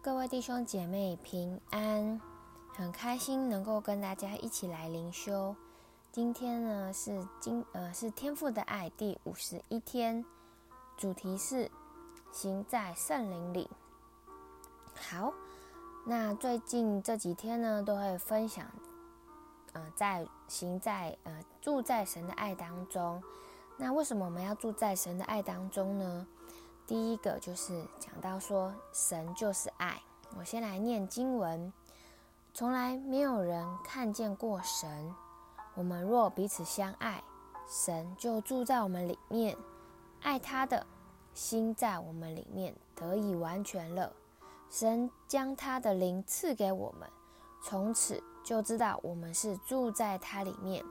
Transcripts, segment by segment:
各位弟兄姐妹平安，很开心能够跟大家一起来灵修。今天呢是今呃是天赋的爱第五十一天，主题是行在圣灵里。好，那最近这几天呢都会分享，呃，在行在呃住在神的爱当中。那为什么我们要住在神的爱当中呢？第一个就是讲到说，神就是爱。我先来念经文：从来没有人看见过神。我们若彼此相爱，神就住在我们里面，爱他的心在我们里面得以完全了。神将他的灵赐给我们，从此就知道我们是住在他里面，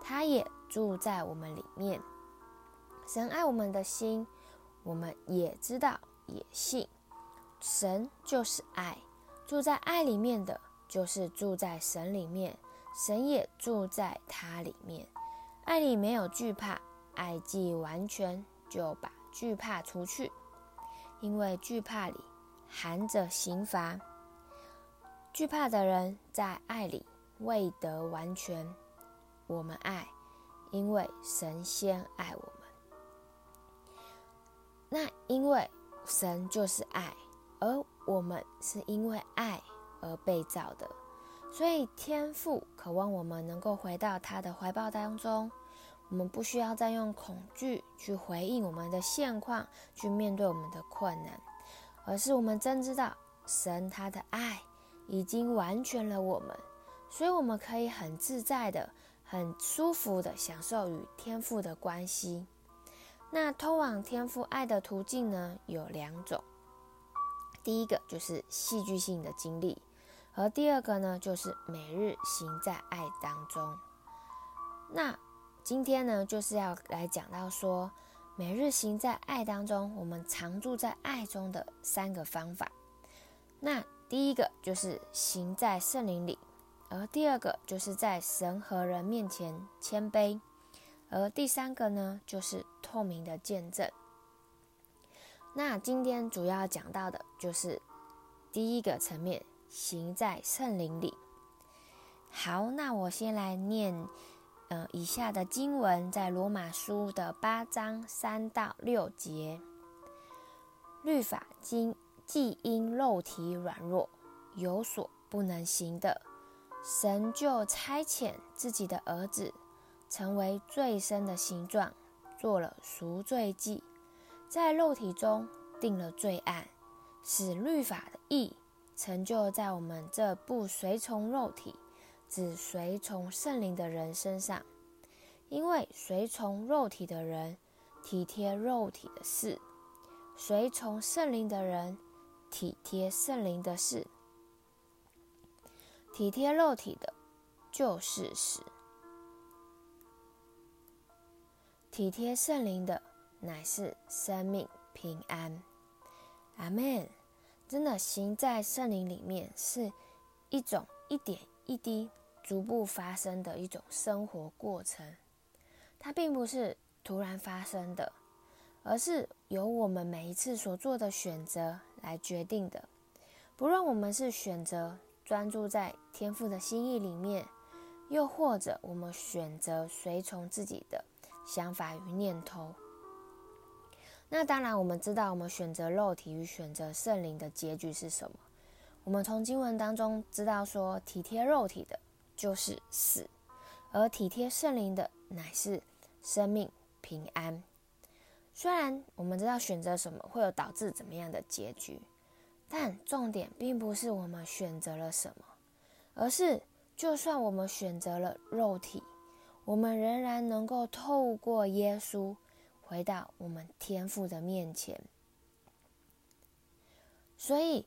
他也住在我们里面。神爱我们的心。我们也知道，也信，神就是爱，住在爱里面的，就是住在神里面，神也住在他里面。爱里没有惧怕，爱既完全，就把惧怕除去，因为惧怕里含着刑罚。惧怕的人在爱里未得完全。我们爱，因为神先爱我们。那因为神就是爱，而我们是因为爱而被造的，所以天父渴望我们能够回到他的怀抱当中。我们不需要再用恐惧去回应我们的现况，去面对我们的困难，而是我们真知道神他的爱已经完全了我们，所以我们可以很自在的、很舒服的享受与天父的关系。那通往天赋爱的途径呢，有两种。第一个就是戏剧性的经历，而第二个呢，就是每日行在爱当中。那今天呢，就是要来讲到说，每日行在爱当中，我们常住在爱中的三个方法。那第一个就是行在圣灵里，而第二个就是在神和人面前谦卑。而第三个呢，就是透明的见证。那今天主要讲到的就是第一个层面，行在圣灵里。好，那我先来念，呃，以下的经文，在罗马书的八章三到六节。律法经既因肉体软弱有所不能行的，神就差遣自己的儿子。成为最深的形状，做了赎罪祭，在肉体中定了罪案，使律法的义成就在我们这不随从肉体，只随从圣灵的人身上。因为随从肉体的人体贴肉体的事，随从圣灵的人体贴圣灵的事。体贴肉体的，就是死。体贴圣灵的，乃是生命平安。阿门。真的行在圣灵里面，是一种一点一滴逐步发生的一种生活过程。它并不是突然发生的，而是由我们每一次所做的选择来决定的。不论我们是选择专注在天父的心意里面，又或者我们选择随从自己的。想法与念头。那当然，我们知道，我们选择肉体与选择圣灵的结局是什么？我们从经文当中知道说，体贴肉体的，就是死；而体贴圣灵的，乃是生命平安。虽然我们知道选择什么会有导致怎么样的结局，但重点并不是我们选择了什么，而是就算我们选择了肉体。我们仍然能够透过耶稣回到我们天父的面前，所以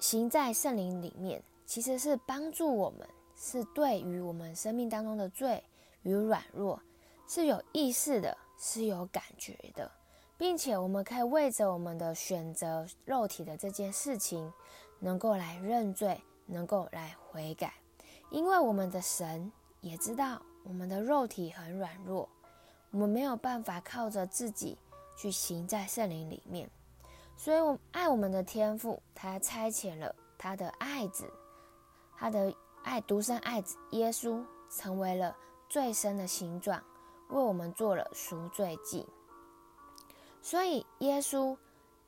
行在圣灵里面，其实是帮助我们，是对于我们生命当中的罪与软弱是有意识的，是有感觉的，并且我们可以为着我们的选择肉体的这件事情，能够来认罪，能够来悔改，因为我们的神也知道。我们的肉体很软弱，我们没有办法靠着自己去行在圣灵里面，所以，我爱我们的天父，他差遣了他的爱子，他的爱独生爱子耶稣，成为了最深的形状，为我们做了赎罪祭。所以，耶稣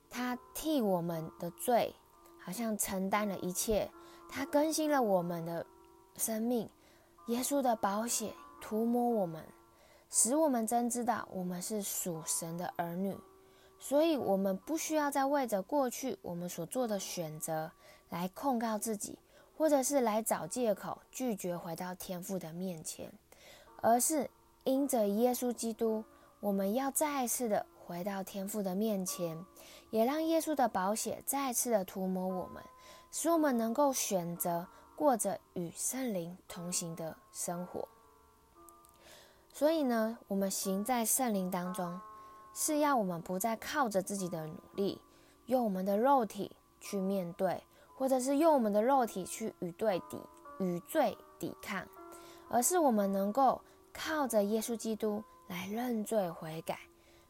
他替我们的罪，好像承担了一切，他更新了我们的生命。耶稣的宝血涂抹我们，使我们真知道我们是属神的儿女。所以，我们不需要再为着过去我们所做的选择来控告自己，或者是来找借口拒绝回到天父的面前，而是因着耶稣基督，我们要再次的回到天父的面前，也让耶稣的宝血再次的涂抹我们，使我们能够选择过着与圣灵同行的生活。所以呢，我们行在圣灵当中。是要我们不再靠着自己的努力，用我们的肉体去面对，或者是用我们的肉体去与对抵与罪抵抗，而是我们能够靠着耶稣基督来认罪悔改，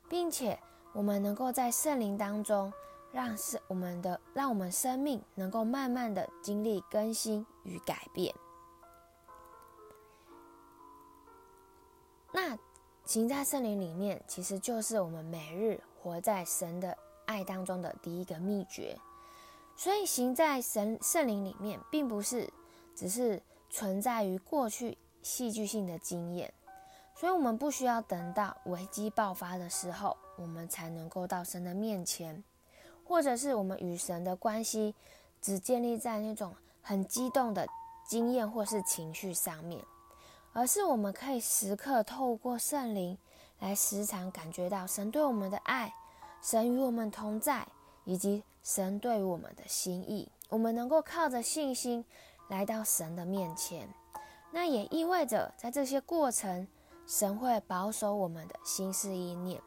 并且我们能够在圣灵当中，让是我们的让我们生命能够慢慢的经历更新与改变。那。行在圣灵里面，其实就是我们每日活在神的爱当中的第一个秘诀。所以，行在神圣灵里面，并不是只是存在于过去戏剧性的经验。所以，我们不需要等到危机爆发的时候，我们才能够到神的面前，或者是我们与神的关系只建立在那种很激动的经验或是情绪上面。而是我们可以时刻透过圣灵来时常感觉到神对我们的爱，神与我们同在，以及神对我们的心意。我们能够靠着信心来到神的面前，那也意味着在这些过程，神会保守我们的心思意念，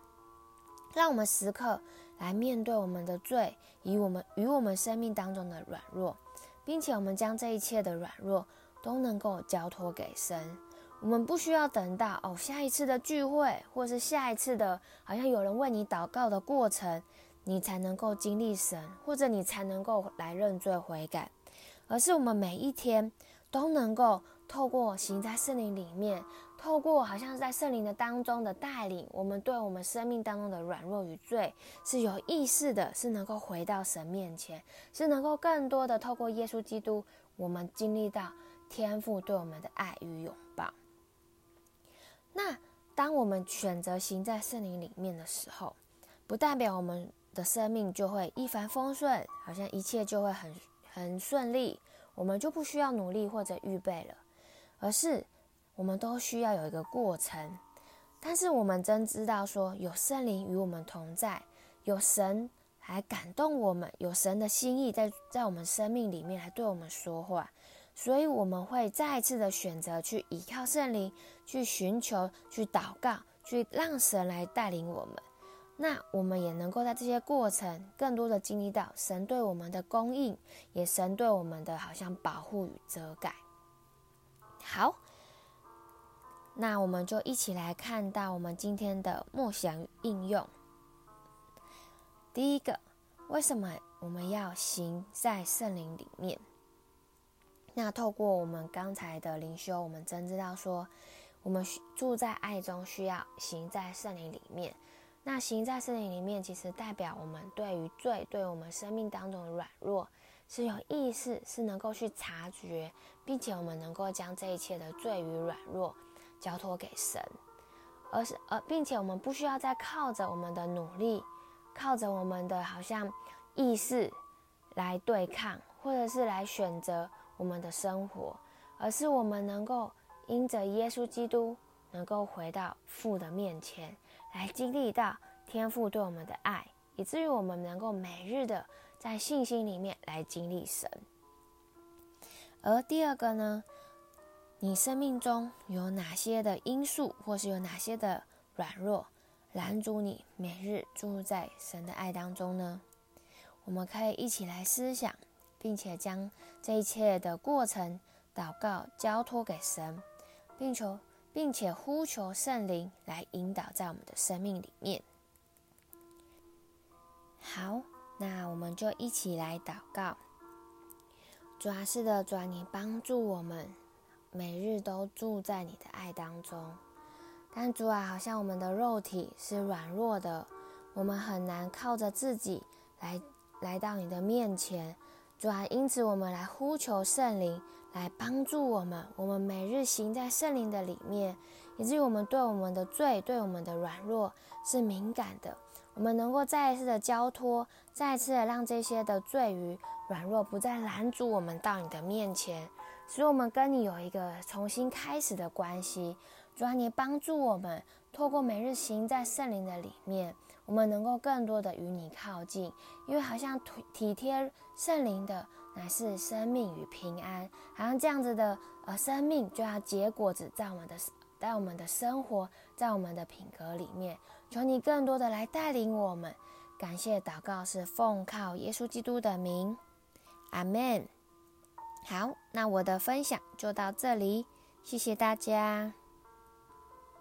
让我们时刻来面对我们的罪，以我们与我们生命当中的软弱，并且我们将这一切的软弱都能够交托给神。我们不需要等到哦，下一次的聚会，或是下一次的，好像有人为你祷告的过程，你才能够经历神，或者你才能够来认罪悔改，而是我们每一天都能够透过行在圣灵里面，透过好像是在圣灵的当中的带领，我们对我们生命当中的软弱与罪是有意识的，是能够回到神面前，是能够更多的透过耶稣基督，我们经历到天父对我们的爱与拥抱。那当我们选择行在圣灵里面的时候，不代表我们的生命就会一帆风顺，好像一切就会很很顺利，我们就不需要努力或者预备了，而是我们都需要有一个过程。但是我们真知道说，有圣灵与我们同在，有神来感动我们，有神的心意在在我们生命里面来对我们说话。所以我们会再一次的选择去依靠圣灵，去寻求，去祷告，去让神来带领我们。那我们也能够在这些过程，更多的经历到神对我们的供应，也神对我们的好像保护与遮盖。好，那我们就一起来看到我们今天的默想与应用。第一个，为什么我们要行在圣灵里面？那透过我们刚才的灵修，我们真知道说，我们住在爱中，需要行在圣灵里面。那行在圣灵里面，其实代表我们对于罪，对我们生命当中的软弱是有意识，是能够去察觉，并且我们能够将这一切的罪与软弱交托给神，而是而并且我们不需要再靠着我们的努力，靠着我们的好像意识来对抗，或者是来选择。我们的生活，而是我们能够因着耶稣基督，能够回到父的面前，来经历到天父对我们的爱，以至于我们能够每日的在信心里面来经历神。而第二个呢，你生命中有哪些的因素，或是有哪些的软弱，拦阻你每日注入在神的爱当中呢？我们可以一起来思想。并且将这一切的过程祷告交托给神，并求并且呼求圣灵来引导在我们的生命里面。好，那我们就一起来祷告。主啊，是的，主啊，你帮助我们，每日都住在你的爱当中。但主啊，好像我们的肉体是软弱的，我们很难靠着自己来来到你的面前。主啊，因此我们来呼求圣灵来帮助我们，我们每日行在圣灵的里面，以至于我们对我们的罪、对我们的软弱是敏感的。我们能够再一次的交托，再一次的让这些的罪与软弱不再拦阻我们到你的面前，使我们跟你有一个重新开始的关系。主啊，你帮助我们，透过每日行在圣灵的里面，我们能够更多的与你靠近，因为好像体贴圣灵的乃是生命与平安，好像这样子的呃生命就要结果子在我们的在我们的生活，在我们的品格里面。求你更多的来带领我们，感谢祷告是奉靠耶稣基督的名，阿门。好，那我的分享就到这里，谢谢大家。